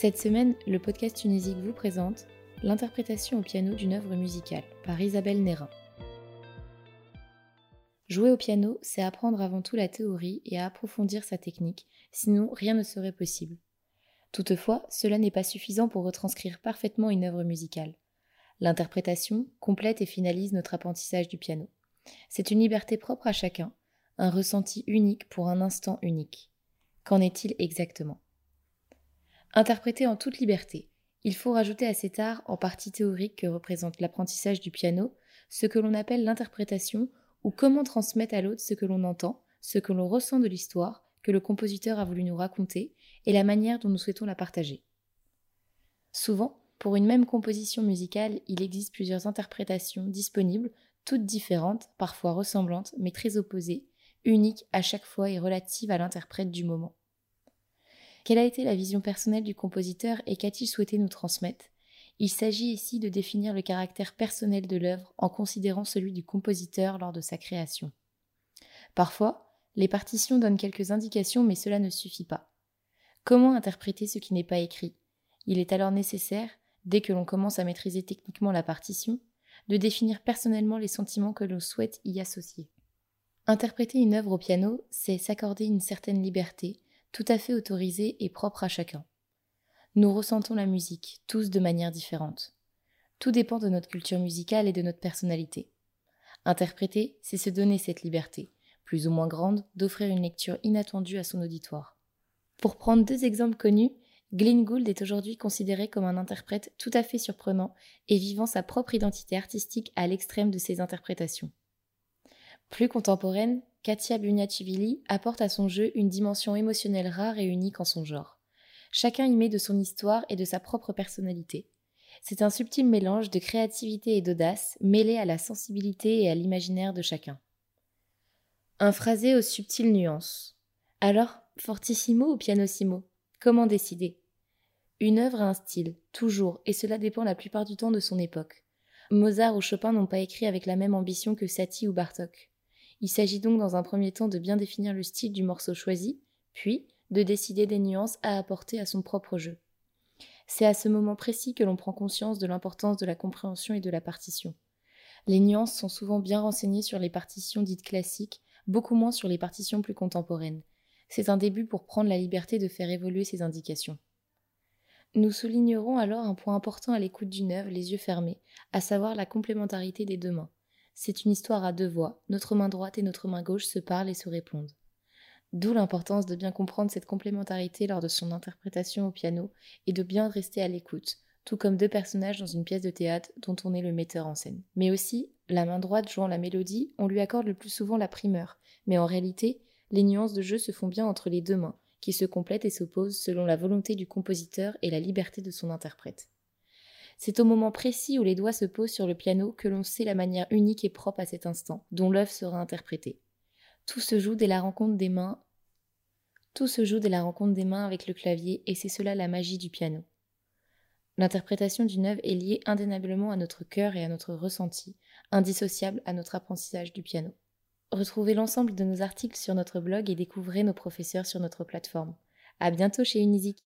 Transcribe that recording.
Cette semaine, le podcast Tunisique vous présente l'interprétation au piano d'une œuvre musicale par Isabelle Nérin. Jouer au piano, c'est apprendre avant tout la théorie et à approfondir sa technique, sinon rien ne serait possible. Toutefois, cela n'est pas suffisant pour retranscrire parfaitement une œuvre musicale. L'interprétation complète et finalise notre apprentissage du piano. C'est une liberté propre à chacun, un ressenti unique pour un instant unique. Qu'en est-il exactement? Interprété en toute liberté, il faut rajouter à cet art, en partie théorique que représente l'apprentissage du piano, ce que l'on appelle l'interprétation ou comment transmettre à l'autre ce que l'on entend, ce que l'on ressent de l'histoire que le compositeur a voulu nous raconter et la manière dont nous souhaitons la partager. Souvent, pour une même composition musicale, il existe plusieurs interprétations disponibles, toutes différentes, parfois ressemblantes, mais très opposées, uniques à chaque fois et relatives à l'interprète du moment. Quelle a été la vision personnelle du compositeur et qu'a-t-il souhaité nous transmettre? Il s'agit ici de définir le caractère personnel de l'œuvre en considérant celui du compositeur lors de sa création. Parfois, les partitions donnent quelques indications mais cela ne suffit pas. Comment interpréter ce qui n'est pas écrit? Il est alors nécessaire, dès que l'on commence à maîtriser techniquement la partition, de définir personnellement les sentiments que l'on souhaite y associer. Interpréter une œuvre au piano, c'est s'accorder une certaine liberté, tout à fait autorisé et propre à chacun. Nous ressentons la musique, tous de manière différente. Tout dépend de notre culture musicale et de notre personnalité. Interpréter, c'est se donner cette liberté, plus ou moins grande, d'offrir une lecture inattendue à son auditoire. Pour prendre deux exemples connus, Glenn Gould est aujourd'hui considéré comme un interprète tout à fait surprenant et vivant sa propre identité artistique à l'extrême de ses interprétations. Plus contemporaine, Katia Bugnacivili apporte à son jeu une dimension émotionnelle rare et unique en son genre. Chacun y met de son histoire et de sa propre personnalité. C'est un subtil mélange de créativité et d'audace mêlé à la sensibilité et à l'imaginaire de chacun. Un phrasé aux subtiles nuances. Alors, fortissimo ou pianissimo Comment décider? Une œuvre a un style, toujours, et cela dépend la plupart du temps de son époque. Mozart ou Chopin n'ont pas écrit avec la même ambition que Satie ou Bartok. Il s'agit donc dans un premier temps de bien définir le style du morceau choisi, puis de décider des nuances à apporter à son propre jeu. C'est à ce moment précis que l'on prend conscience de l'importance de la compréhension et de la partition. Les nuances sont souvent bien renseignées sur les partitions dites classiques, beaucoup moins sur les partitions plus contemporaines. C'est un début pour prendre la liberté de faire évoluer ces indications. Nous soulignerons alors un point important à l'écoute d'une œuvre les yeux fermés, à savoir la complémentarité des deux mains. C'est une histoire à deux voix, notre main droite et notre main gauche se parlent et se répondent. D'où l'importance de bien comprendre cette complémentarité lors de son interprétation au piano et de bien rester à l'écoute, tout comme deux personnages dans une pièce de théâtre dont on est le metteur en scène. Mais aussi, la main droite jouant la mélodie, on lui accorde le plus souvent la primeur, mais en réalité, les nuances de jeu se font bien entre les deux mains, qui se complètent et s'opposent selon la volonté du compositeur et la liberté de son interprète. C'est au moment précis où les doigts se posent sur le piano que l'on sait la manière unique et propre à cet instant, dont l'œuvre sera interprétée. Tout se joue dès la rencontre des mains. Tout se joue dès la rencontre des mains avec le clavier, et c'est cela la magie du piano. L'interprétation d'une œuvre est liée indéniablement à notre cœur et à notre ressenti, indissociable à notre apprentissage du piano. Retrouvez l'ensemble de nos articles sur notre blog et découvrez nos professeurs sur notre plateforme. À bientôt chez Unisic.